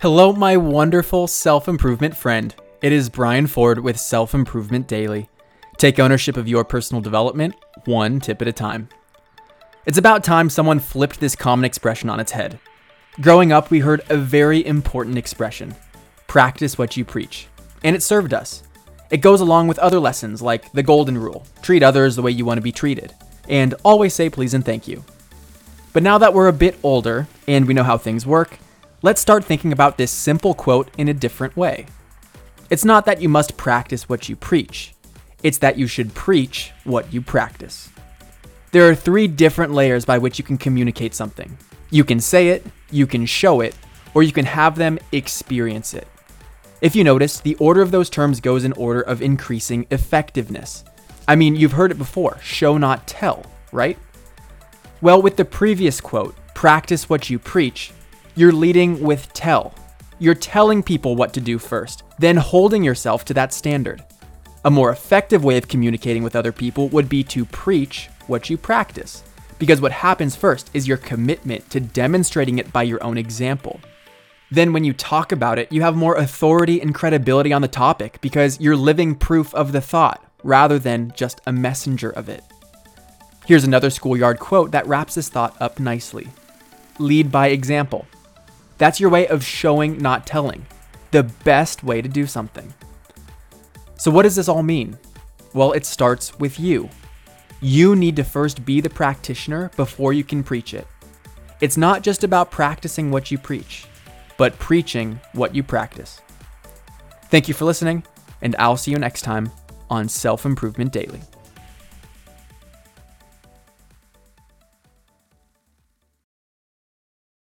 Hello, my wonderful self improvement friend. It is Brian Ford with Self Improvement Daily. Take ownership of your personal development, one tip at a time. It's about time someone flipped this common expression on its head. Growing up, we heard a very important expression practice what you preach, and it served us. It goes along with other lessons like the golden rule treat others the way you want to be treated, and always say please and thank you. But now that we're a bit older and we know how things work, let's start thinking about this simple quote in a different way. It's not that you must practice what you preach, it's that you should preach what you practice. There are three different layers by which you can communicate something. You can say it, you can show it, or you can have them experience it. If you notice, the order of those terms goes in order of increasing effectiveness. I mean, you've heard it before show, not tell, right? Well, with the previous quote, practice what you preach, you're leading with tell. You're telling people what to do first, then holding yourself to that standard. A more effective way of communicating with other people would be to preach what you practice. Because what happens first is your commitment to demonstrating it by your own example. Then, when you talk about it, you have more authority and credibility on the topic because you're living proof of the thought rather than just a messenger of it. Here's another schoolyard quote that wraps this thought up nicely Lead by example. That's your way of showing, not telling. The best way to do something. So, what does this all mean? Well, it starts with you. You need to first be the practitioner before you can preach it. It's not just about practicing what you preach, but preaching what you practice. Thank you for listening, and I'll see you next time on Self Improvement Daily.